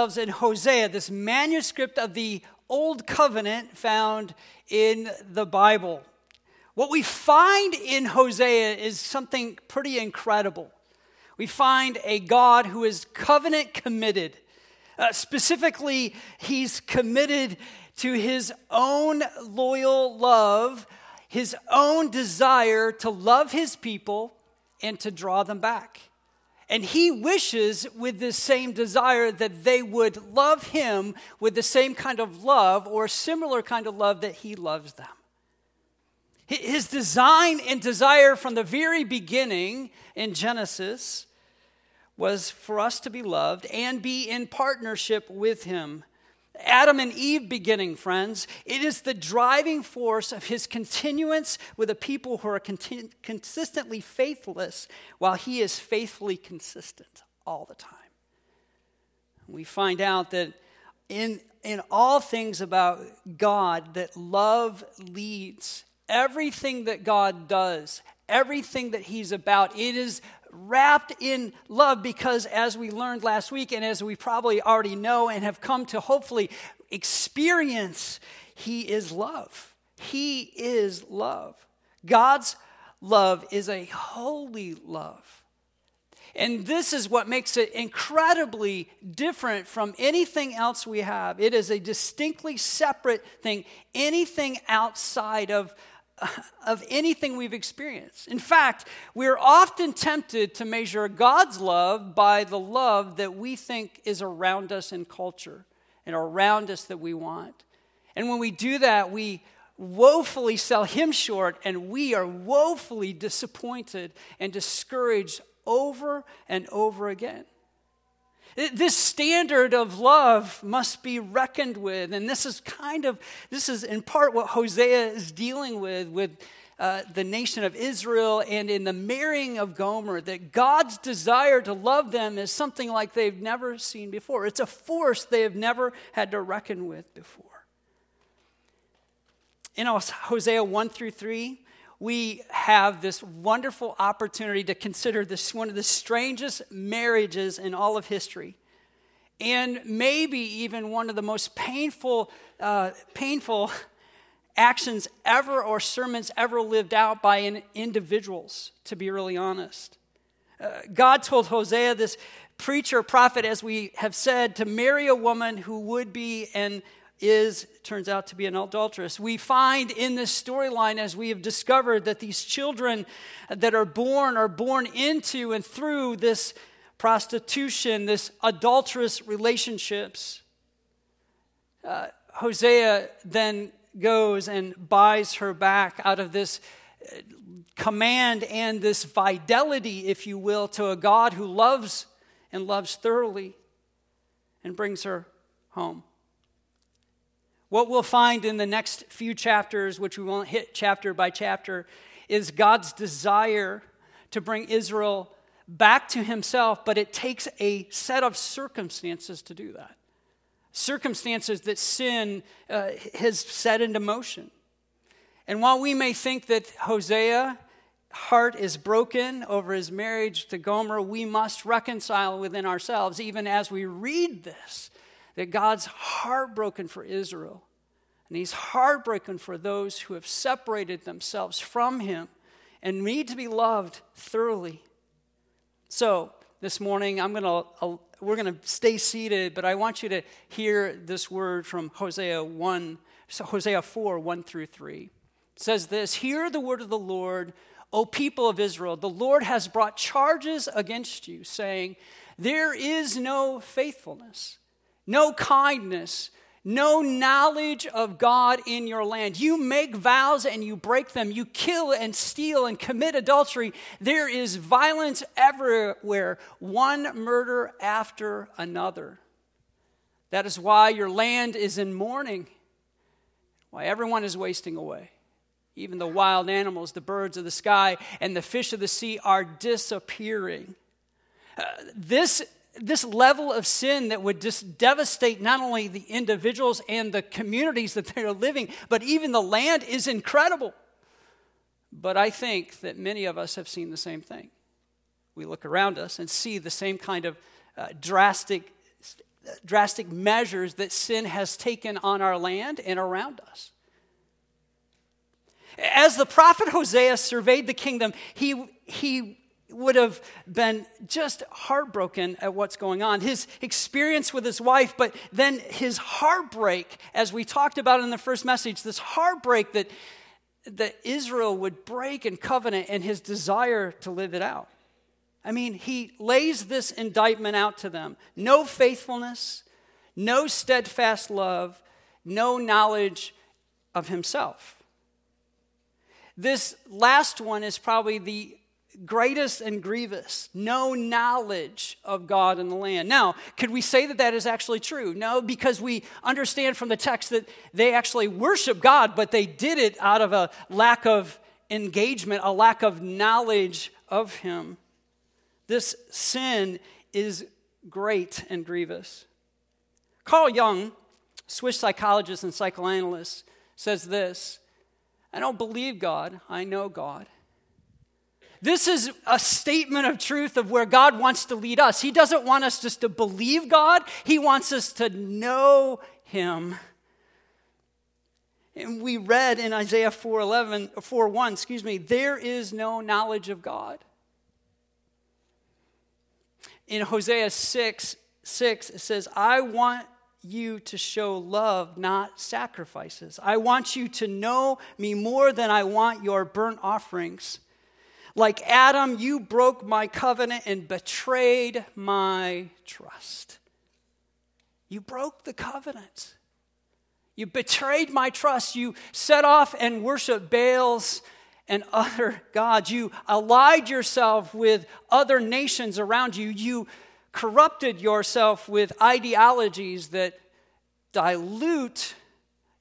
in Hosea, this manuscript of the Old Covenant found in the Bible. What we find in Hosea is something pretty incredible. We find a God who is covenant committed. Uh, specifically, he's committed to his own loyal love, his own desire to love his people and to draw them back. And he wishes with the same desire that they would love him with the same kind of love or similar kind of love that he loves them. His design and desire from the very beginning in Genesis was for us to be loved and be in partnership with him. Adam and Eve beginning, friends. It is the driving force of his continuance with a people who are conti- consistently faithless while he is faithfully consistent all the time. We find out that in, in all things about God, that love leads. Everything that God does, everything that he's about, it is wrapped in love because, as we learned last week, and as we probably already know and have come to hopefully experience, He is love. He is love. God's love is a holy love. And this is what makes it incredibly different from anything else we have. It is a distinctly separate thing, anything outside of of anything we've experienced. In fact, we're often tempted to measure God's love by the love that we think is around us in culture and around us that we want. And when we do that, we woefully sell Him short and we are woefully disappointed and discouraged over and over again. This standard of love must be reckoned with. And this is kind of, this is in part what Hosea is dealing with, with uh, the nation of Israel and in the marrying of Gomer, that God's desire to love them is something like they've never seen before. It's a force they have never had to reckon with before. In Hosea 1 through 3, we have this wonderful opportunity to consider this one of the strangest marriages in all of history. And maybe even one of the most painful uh, painful actions ever or sermons ever lived out by an individuals to be really honest. Uh, god told hosea this preacher prophet as we have said to marry a woman who would be and is turns out to be an adulteress. We find in this storyline, as we have discovered, that these children that are born are born into and through this prostitution, this adulterous relationships. Uh, Hosea then goes and buys her back out of this uh, command and this fidelity, if you will, to a God who loves and loves thoroughly and brings her home. What we'll find in the next few chapters, which we won't hit chapter by chapter, is God's desire to bring Israel back to himself, but it takes a set of circumstances to do that. Circumstances that sin uh, has set into motion. And while we may think that Hosea heart is broken over his marriage to Gomer, we must reconcile within ourselves, even as we read this, that God's heartbroken for Israel. And he's heartbroken for those who have separated themselves from him and need to be loved thoroughly. So, this morning I'm to uh, we're going to stay seated, but I want you to hear this word from Hosea 1 so Hosea 4 1 through 3. It says this, "Hear the word of the Lord, O people of Israel. The Lord has brought charges against you, saying, there is no faithfulness, no kindness, no knowledge of God in your land. You make vows and you break them. You kill and steal and commit adultery. There is violence everywhere, one murder after another. That is why your land is in mourning, why everyone is wasting away. Even the wild animals, the birds of the sky, and the fish of the sea are disappearing. Uh, this this level of sin that would just devastate not only the individuals and the communities that they're living, but even the land is incredible. But I think that many of us have seen the same thing. We look around us and see the same kind of uh, drastic drastic measures that sin has taken on our land and around us. As the prophet Hosea surveyed the kingdom, he, he would have been just heartbroken at what's going on. His experience with his wife, but then his heartbreak, as we talked about in the first message, this heartbreak that, that Israel would break in covenant and his desire to live it out. I mean, he lays this indictment out to them no faithfulness, no steadfast love, no knowledge of himself. This last one is probably the greatest and grievous, no knowledge of God in the land. Now, could we say that that is actually true? No, because we understand from the text that they actually worship God, but they did it out of a lack of engagement, a lack of knowledge of Him. This sin is great and grievous. Carl Jung, Swiss psychologist and psychoanalyst, says this I don't believe God, I know God. This is a statement of truth of where God wants to lead us. He doesn't want us just to believe God, He wants us to know Him. And we read in Isaiah 4:11 4:1, excuse me, there is no knowledge of God in Hosea 6 6, it says, I want you to show love, not sacrifices. I want you to know me more than I want your burnt offerings. Like Adam, you broke my covenant and betrayed my trust. You broke the covenant. You betrayed my trust. You set off and worshiped Baals and other gods. You allied yourself with other nations around you. You corrupted yourself with ideologies that dilute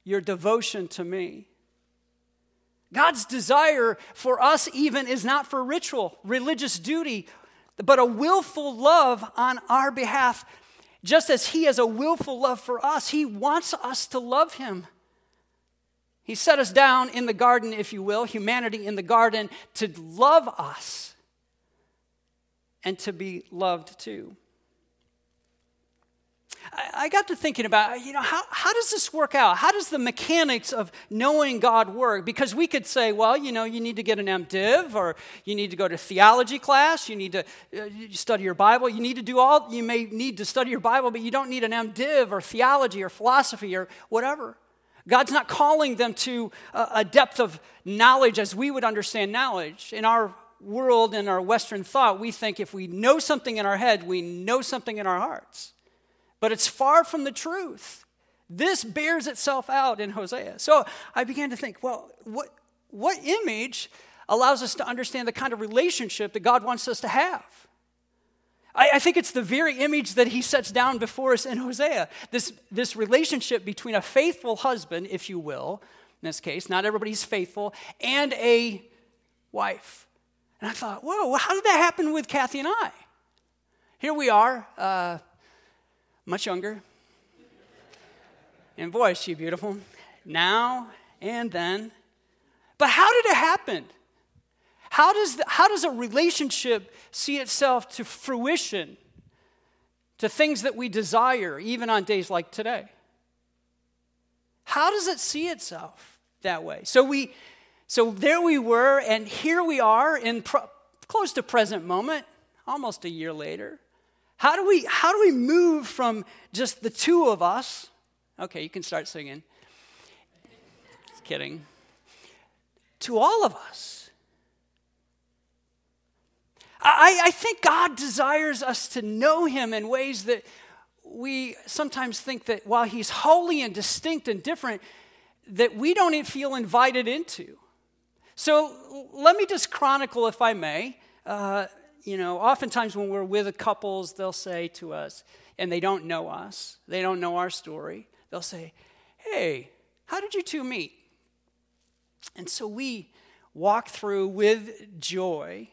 your devotion to me. God's desire for us, even, is not for ritual, religious duty, but a willful love on our behalf. Just as He has a willful love for us, He wants us to love Him. He set us down in the garden, if you will, humanity in the garden, to love us and to be loved too. I got to thinking about, you know, how, how does this work out? How does the mechanics of knowing God work? Because we could say, well, you know, you need to get an MDiv, or you need to go to theology class, you need to uh, study your Bible, you need to do all, you may need to study your Bible, but you don't need an MDiv or theology or philosophy or whatever. God's not calling them to a depth of knowledge as we would understand knowledge. In our world, in our Western thought, we think if we know something in our head, we know something in our hearts. But it's far from the truth. This bears itself out in Hosea. So I began to think, well, what, what image allows us to understand the kind of relationship that God wants us to have? I, I think it's the very image that he sets down before us in Hosea this, this relationship between a faithful husband, if you will, in this case, not everybody's faithful, and a wife. And I thought, whoa, how did that happen with Kathy and I? Here we are, uh, much younger. And boy, is she beautiful. Now and then. But how did it happen? How does, the, how does a relationship see itself to fruition, to things that we desire, even on days like today? How does it see itself that way? So we, so there we were, and here we are in pro, close to present moment, almost a year later. How do we how do we move from just the two of us? Okay, you can start singing. Just kidding. To all of us. I, I think God desires us to know Him in ways that we sometimes think that while He's holy and distinct and different, that we don't feel invited into. So let me just chronicle, if I may. Uh, you know, oftentimes when we're with couples, they'll say to us, and they don't know us, they don't know our story, they'll say, Hey, how did you two meet? And so we walk through with joy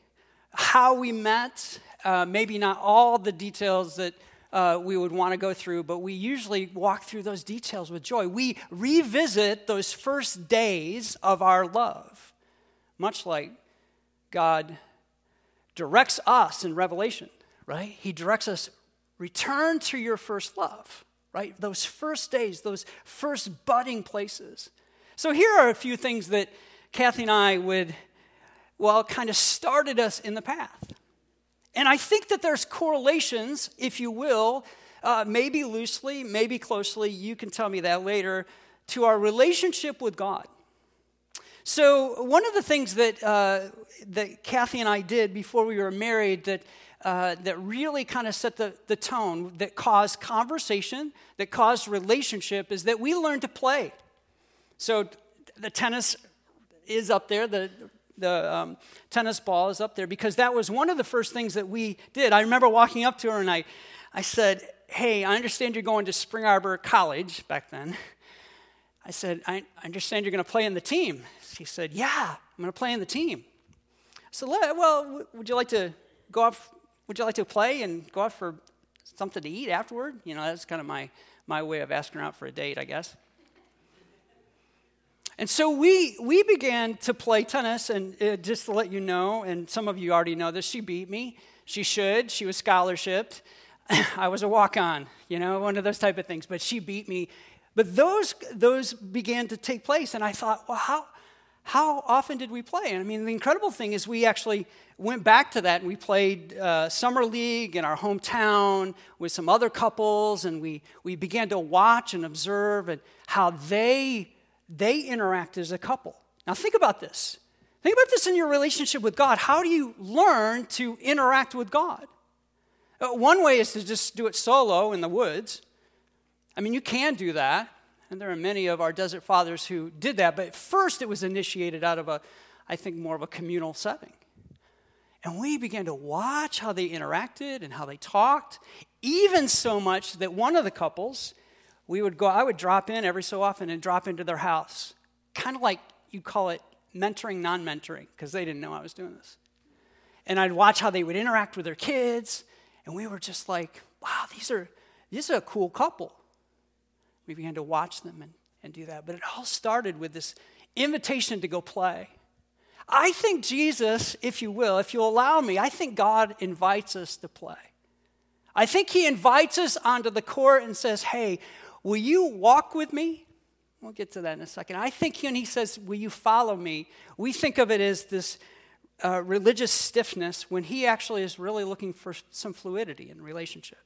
how we met, uh, maybe not all the details that uh, we would want to go through, but we usually walk through those details with joy. We revisit those first days of our love, much like God directs us in Revelation, right? He directs us Return to your first love, right? Those first days, those first budding places. So here are a few things that Kathy and I would, well, kind of started us in the path. And I think that there's correlations, if you will, uh, maybe loosely, maybe closely, you can tell me that later, to our relationship with God. So, one of the things that, uh, that Kathy and I did before we were married that, uh, that really kind of set the, the tone, that caused conversation, that caused relationship, is that we learned to play. So, the tennis is up there, the, the um, tennis ball is up there, because that was one of the first things that we did. I remember walking up to her and I, I said, Hey, I understand you're going to Spring Arbor College back then. I said, I understand you're going to play in the team. She said, Yeah, I'm going to play in the team. I said, Well, would you like to go off? Would you like to play and go out for something to eat afterward? You know, that's kind of my, my way of asking her out for a date, I guess. And so we, we began to play tennis, and uh, just to let you know, and some of you already know this, she beat me. She should. She was scholarshiped. I was a walk on, you know, one of those type of things, but she beat me. But those, those began to take place, and I thought, well, how, how often did we play? And I mean, the incredible thing is we actually went back to that and we played uh, summer league in our hometown with some other couples, and we, we began to watch and observe and how they they interact as a couple. Now, think about this. Think about this in your relationship with God. How do you learn to interact with God? Uh, one way is to just do it solo in the woods. I mean, you can do that, and there are many of our desert fathers who did that, but first it was initiated out of a, I think, more of a communal setting. And we began to watch how they interacted and how they talked, even so much that one of the couples we would go, I would drop in every so often and drop into their house. Kind of like you call it mentoring, non mentoring, because they didn't know I was doing this. And I'd watch how they would interact with their kids, and we were just like, wow, these are, these are a cool couple. We began to watch them and, and do that. But it all started with this invitation to go play. I think Jesus, if you will, if you'll allow me, I think God invites us to play. I think He invites us onto the court and says, hey, Will you walk with me? We'll get to that in a second. I think when he says, Will you follow me? we think of it as this uh, religious stiffness when he actually is really looking for some fluidity in relationship.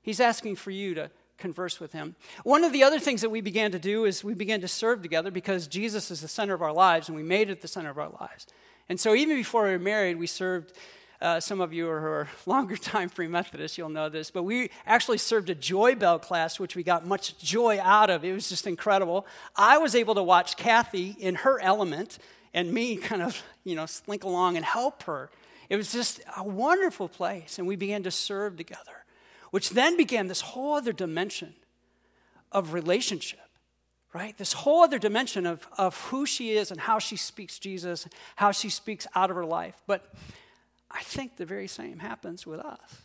He's asking for you to converse with him. One of the other things that we began to do is we began to serve together because Jesus is the center of our lives and we made it the center of our lives. And so even before we were married, we served uh, some of you who are longer time free Methodists, you'll know this, but we actually served a joy bell class, which we got much joy out of. It was just incredible. I was able to watch Kathy in her element and me kind of, you know, slink along and help her. It was just a wonderful place, and we began to serve together, which then began this whole other dimension of relationship right? This whole other dimension of, of who she is and how she speaks Jesus, how she speaks out of her life. But I think the very same happens with us.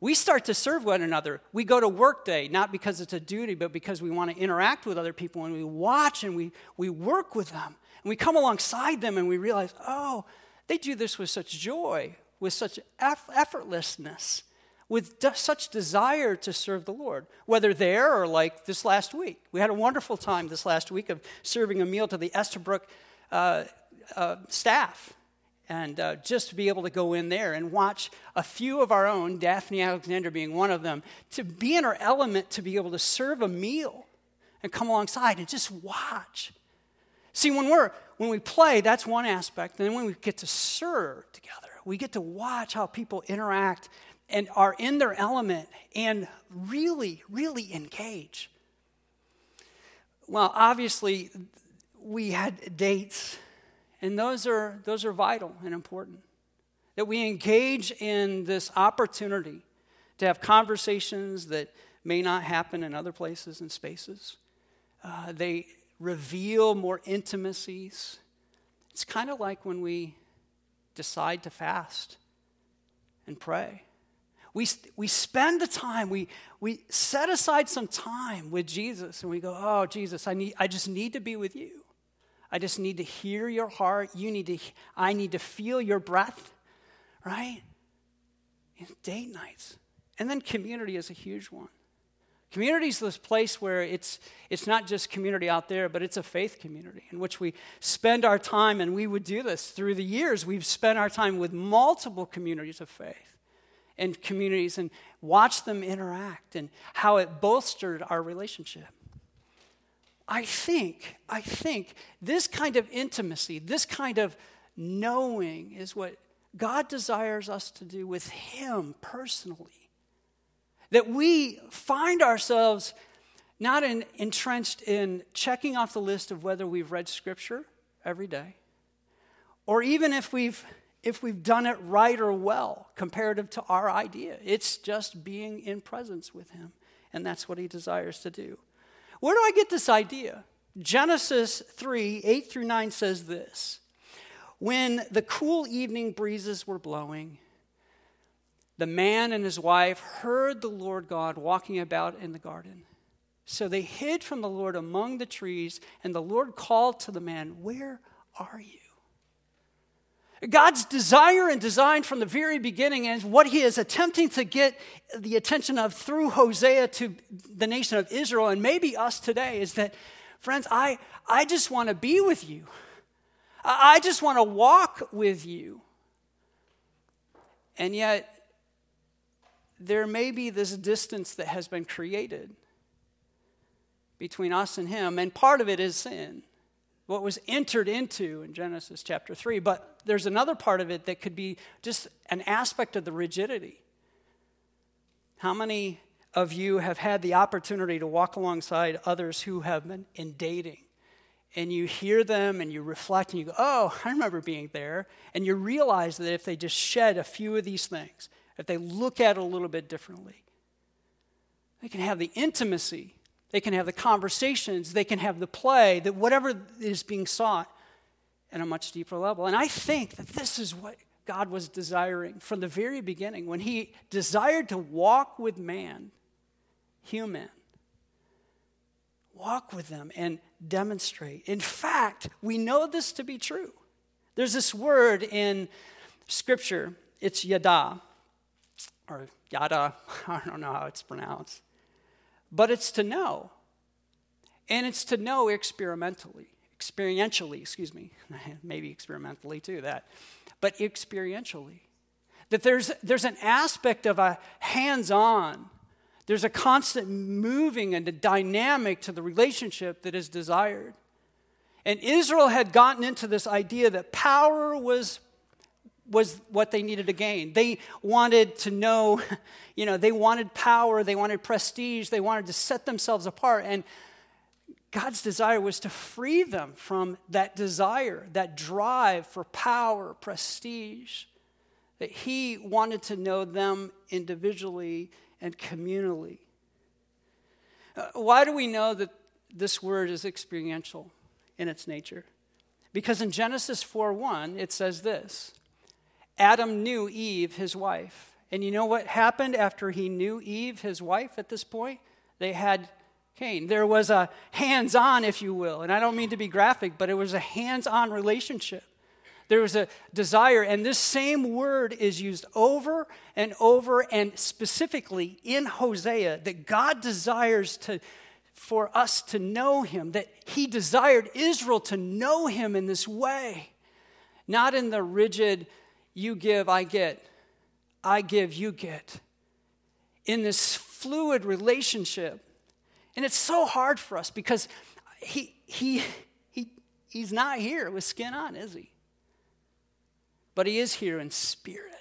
We start to serve one another. We go to work day, not because it's a duty, but because we want to interact with other people and we watch and we, we work with them. And we come alongside them and we realize, oh, they do this with such joy, with such eff- effortlessness, with such desire to serve the Lord. Whether there or like this last week. We had a wonderful time this last week of serving a meal to the Estabrook uh, uh, staff and uh, just to be able to go in there and watch a few of our own, Daphne Alexander being one of them, to be in our element to be able to serve a meal and come alongside and just watch. See, when we're when we play, that's one aspect. And then when we get to serve together, we get to watch how people interact and are in their element and really, really engage. Well, obviously, we had dates and those are, those are vital and important. That we engage in this opportunity to have conversations that may not happen in other places and spaces. Uh, they reveal more intimacies. It's kind of like when we decide to fast and pray. We, we spend the time, we, we set aside some time with Jesus, and we go, Oh, Jesus, I, need, I just need to be with you. I just need to hear your heart. You need to, I need to feel your breath, right? date nights. And then community is a huge one. Community is this place where it's, it's not just community out there, but it's a faith community in which we spend our time, and we would do this through the years. We've spent our time with multiple communities of faith and communities and watch them interact and how it bolstered our relationship. I think, I think this kind of intimacy, this kind of knowing is what God desires us to do with Him personally. That we find ourselves not in, entrenched in checking off the list of whether we've read Scripture every day, or even if we've if we've done it right or well comparative to our idea. It's just being in presence with Him, and that's what He desires to do. Where do I get this idea? Genesis 3 8 through 9 says this When the cool evening breezes were blowing, the man and his wife heard the Lord God walking about in the garden. So they hid from the Lord among the trees, and the Lord called to the man, Where are you? God's desire and design from the very beginning, and what he is attempting to get the attention of through Hosea to the nation of Israel, and maybe us today, is that, friends, I, I just want to be with you. I just want to walk with you. And yet, there may be this distance that has been created between us and Him, and part of it is sin, what was entered into in Genesis chapter 3. But there's another part of it that could be just an aspect of the rigidity. How many of you have had the opportunity to walk alongside others who have been in dating? And you hear them and you reflect and you go, Oh, I remember being there. And you realize that if they just shed a few of these things, if they look at it a little bit differently. They can have the intimacy, they can have the conversations, they can have the play, that whatever is being sought at a much deeper level. And I think that this is what God was desiring from the very beginning when He desired to walk with man, human, walk with them and demonstrate. In fact, we know this to be true. There's this word in Scripture, it's yada or yada, I don't know how it's pronounced. But it's to know. And it's to know experimentally, experientially, excuse me, maybe experimentally too, that, but experientially. That there's, there's an aspect of a hands on, there's a constant moving and a dynamic to the relationship that is desired. And Israel had gotten into this idea that power was was what they needed to gain. They wanted to know, you know, they wanted power, they wanted prestige, they wanted to set themselves apart. And God's desire was to free them from that desire, that drive for power, prestige. That He wanted to know them individually and communally. Uh, why do we know that this word is experiential in its nature? Because in Genesis 4 1, it says this Adam knew Eve, his wife. And you know what happened after he knew Eve, his wife, at this point? They had Cain. There was a hands on, if you will. And I don't mean to be graphic, but it was a hands on relationship. There was a desire, and this same word is used over and over, and specifically in Hosea, that God desires to, for us to know Him, that He desired Israel to know Him in this way, not in the rigid, you give, I get. I give, you get. In this fluid relationship. And it's so hard for us because he, he, he, he's not here with skin on, is he? But he is here in spirit.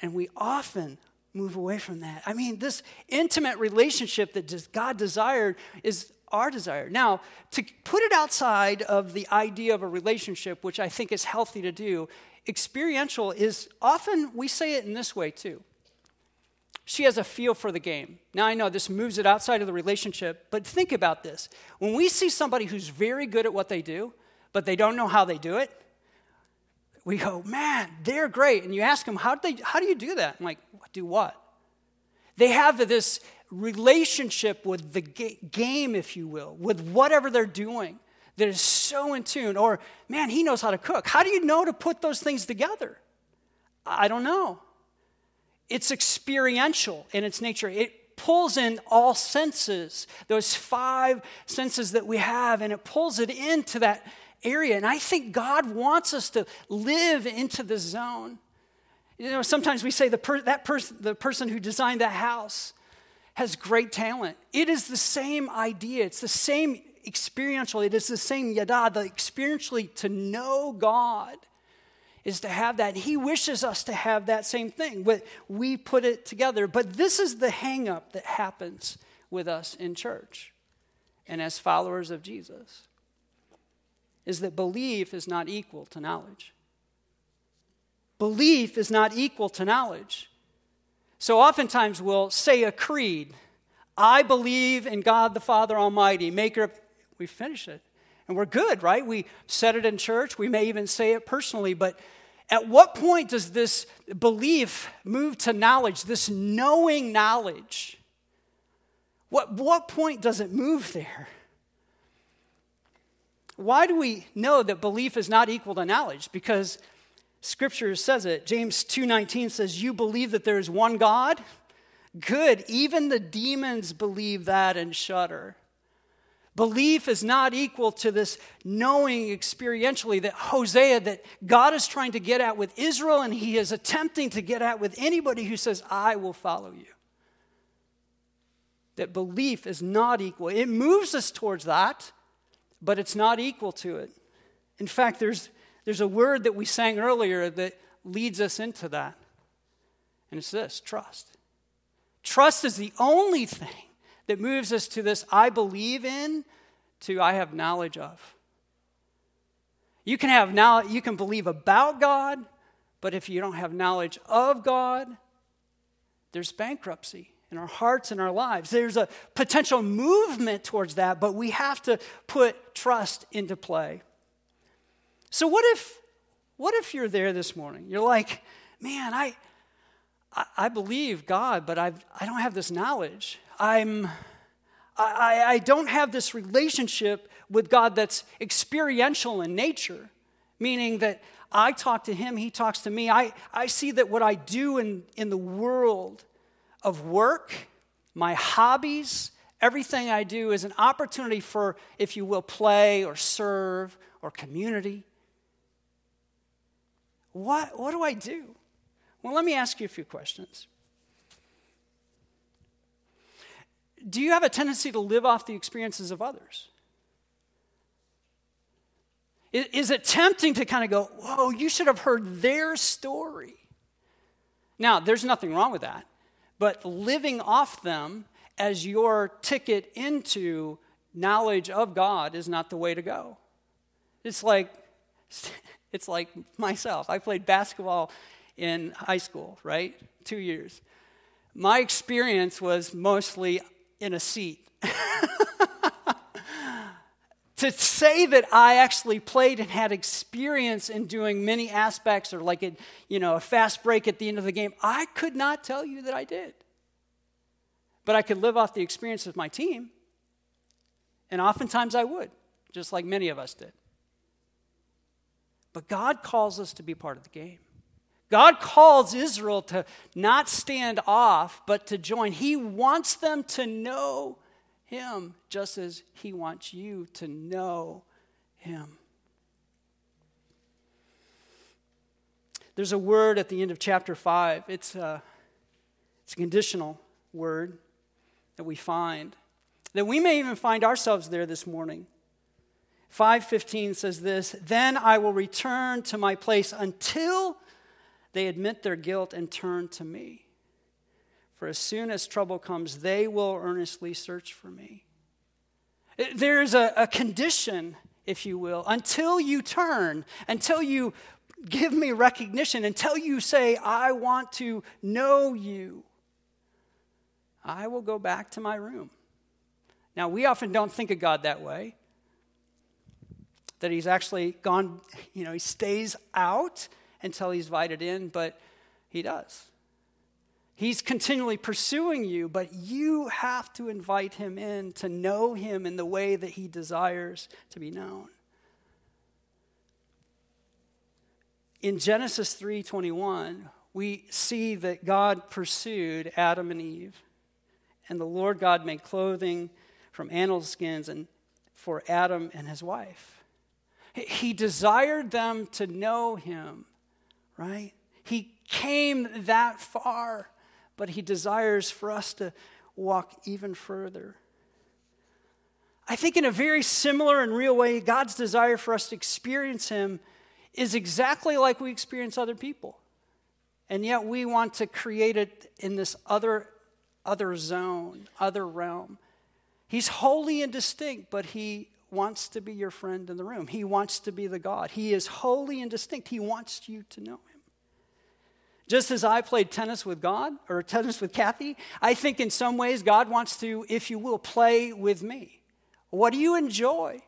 And we often move away from that. I mean, this intimate relationship that God desired is our desire. Now, to put it outside of the idea of a relationship, which I think is healthy to do, experiential is often, we say it in this way too. She has a feel for the game. Now, I know this moves it outside of the relationship, but think about this. When we see somebody who's very good at what they do, but they don't know how they do it, we go, man, they're great. And you ask them, how do, they, how do you do that? I'm like, do what? They have this relationship with the game, if you will, with whatever they're doing that is so in tune. Or, man, he knows how to cook. How do you know to put those things together? I don't know. it's experiential in its nature. It pulls in all senses, those five senses that we have, and it pulls it into that area. And I think God wants us to live into the zone. You know, sometimes we say the, per- that person, the person who designed that house has great talent. It is the same idea. It's the same experiential. It is the same yada, the experientially to know God is to have that. He wishes us to have that same thing. We put it together. But this is the hangup that happens with us in church and as followers of Jesus is that belief is not equal to knowledge. Belief is not equal to knowledge. So oftentimes we'll say a creed I believe in God the Father Almighty, maker of. We finish it. And we're good, right? We said it in church. We may even say it personally. But at what point does this belief move to knowledge, this knowing knowledge? What, what point does it move there? Why do we know that belief is not equal to knowledge? Because scripture says it. James 2:19 says, "You believe that there is one God?" Good. Even the demons believe that and shudder. Belief is not equal to this knowing experientially that Hosea, that God is trying to get at with Israel, and he is attempting to get at with anybody who says, I will follow you. That belief is not equal. It moves us towards that, but it's not equal to it. In fact, there's, there's a word that we sang earlier that leads us into that. And it's this trust. Trust is the only thing that moves us to this I believe in to I have knowledge of. You can have now you can believe about God, but if you don't have knowledge of God, there's bankruptcy in our hearts and our lives. There's a potential movement towards that, but we have to put trust into play. So what if what if you're there this morning? You're like, man, I I, believe God, but I've, I don't have this knowledge. I'm I, I don't have this relationship with God that's experiential in nature, meaning that I talk to Him, He talks to me. I, I see that what I do in, in the world of work, my hobbies, everything I do is an opportunity for, if you will, play or serve or community. What, what do I do? Well, let me ask you a few questions. Do you have a tendency to live off the experiences of others? Is it tempting to kind of go, whoa, you should have heard their story? Now, there's nothing wrong with that. But living off them as your ticket into knowledge of God is not the way to go. It's like it's like myself. I played basketball in high school, right? 2 years. My experience was mostly in a seat. to say that I actually played and had experience in doing many aspects or like a, you know, a fast break at the end of the game, I could not tell you that I did. But I could live off the experience of my team. And oftentimes I would, just like many of us did. But God calls us to be part of the game. God calls Israel to not stand off, but to join. He wants them to know him just as He wants you to know Him. There's a word at the end of chapter 5. It's a, it's a conditional word that we find, that we may even find ourselves there this morning. 515 says this Then I will return to my place until they admit their guilt and turn to me. For as soon as trouble comes, they will earnestly search for me. There's a, a condition, if you will, until you turn, until you give me recognition, until you say, I want to know you, I will go back to my room. Now, we often don't think of God that way, that He's actually gone, you know, He stays out until He's invited in, but He does. He's continually pursuing you, but you have to invite him in to know him in the way that he desires to be known. In Genesis 3:21, we see that God pursued Adam and Eve, and the Lord God made clothing from animal skins and for Adam and his wife. He desired them to know him, right? He came that far, but he desires for us to walk even further. I think, in a very similar and real way, God's desire for us to experience him is exactly like we experience other people. And yet we want to create it in this other, other zone, other realm. He's holy and distinct, but he wants to be your friend in the room. He wants to be the God. He is holy and distinct. He wants you to know him. Just as I played tennis with God or tennis with Kathy, I think in some ways God wants to, if you will, play with me. What do you enjoy?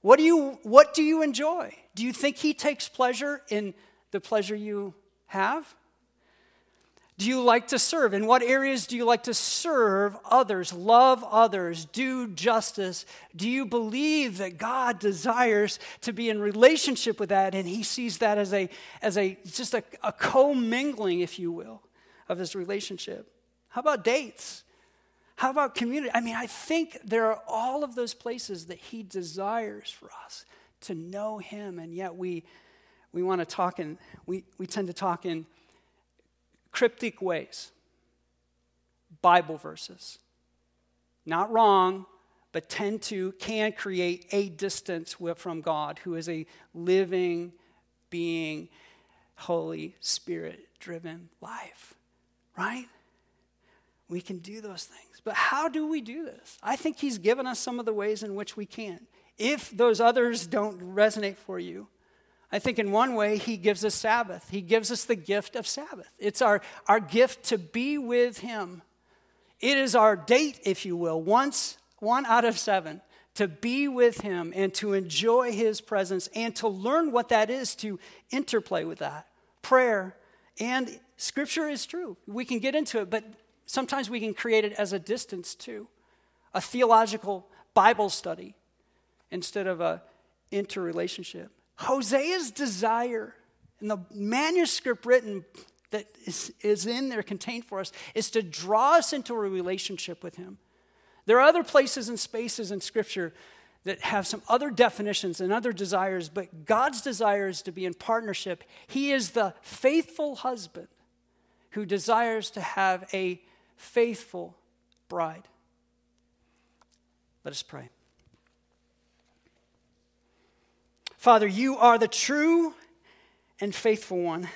What do you, what do you enjoy? Do you think He takes pleasure in the pleasure you have? Do you like to serve? In what areas do you like to serve others, love others, do justice? Do you believe that God desires to be in relationship with that and he sees that as a as a just a, a commingling, if you will, of his relationship? How about dates? How about community? I mean, I think there are all of those places that he desires for us to know him, and yet we we want to talk and we, we tend to talk in cryptic ways. Bible verses. Not wrong, but tend to, can create a distance from God, who is a living being, Holy Spirit driven life. Right? We can do those things. But how do we do this? I think He's given us some of the ways in which we can. If those others don't resonate for you, I think in one way, he gives us Sabbath. He gives us the gift of Sabbath. It's our, our gift to be with him. It is our date, if you will, once, one out of seven, to be with him and to enjoy his presence and to learn what that is to interplay with that. Prayer and scripture is true. We can get into it, but sometimes we can create it as a distance too, a theological Bible study instead of a interrelationship. Hosea's desire in the manuscript written that is, is in there contained for us is to draw us into a relationship with him. There are other places and spaces in Scripture that have some other definitions and other desires, but God's desire is to be in partnership. He is the faithful husband who desires to have a faithful bride. Let us pray. Father, you are the true and faithful one.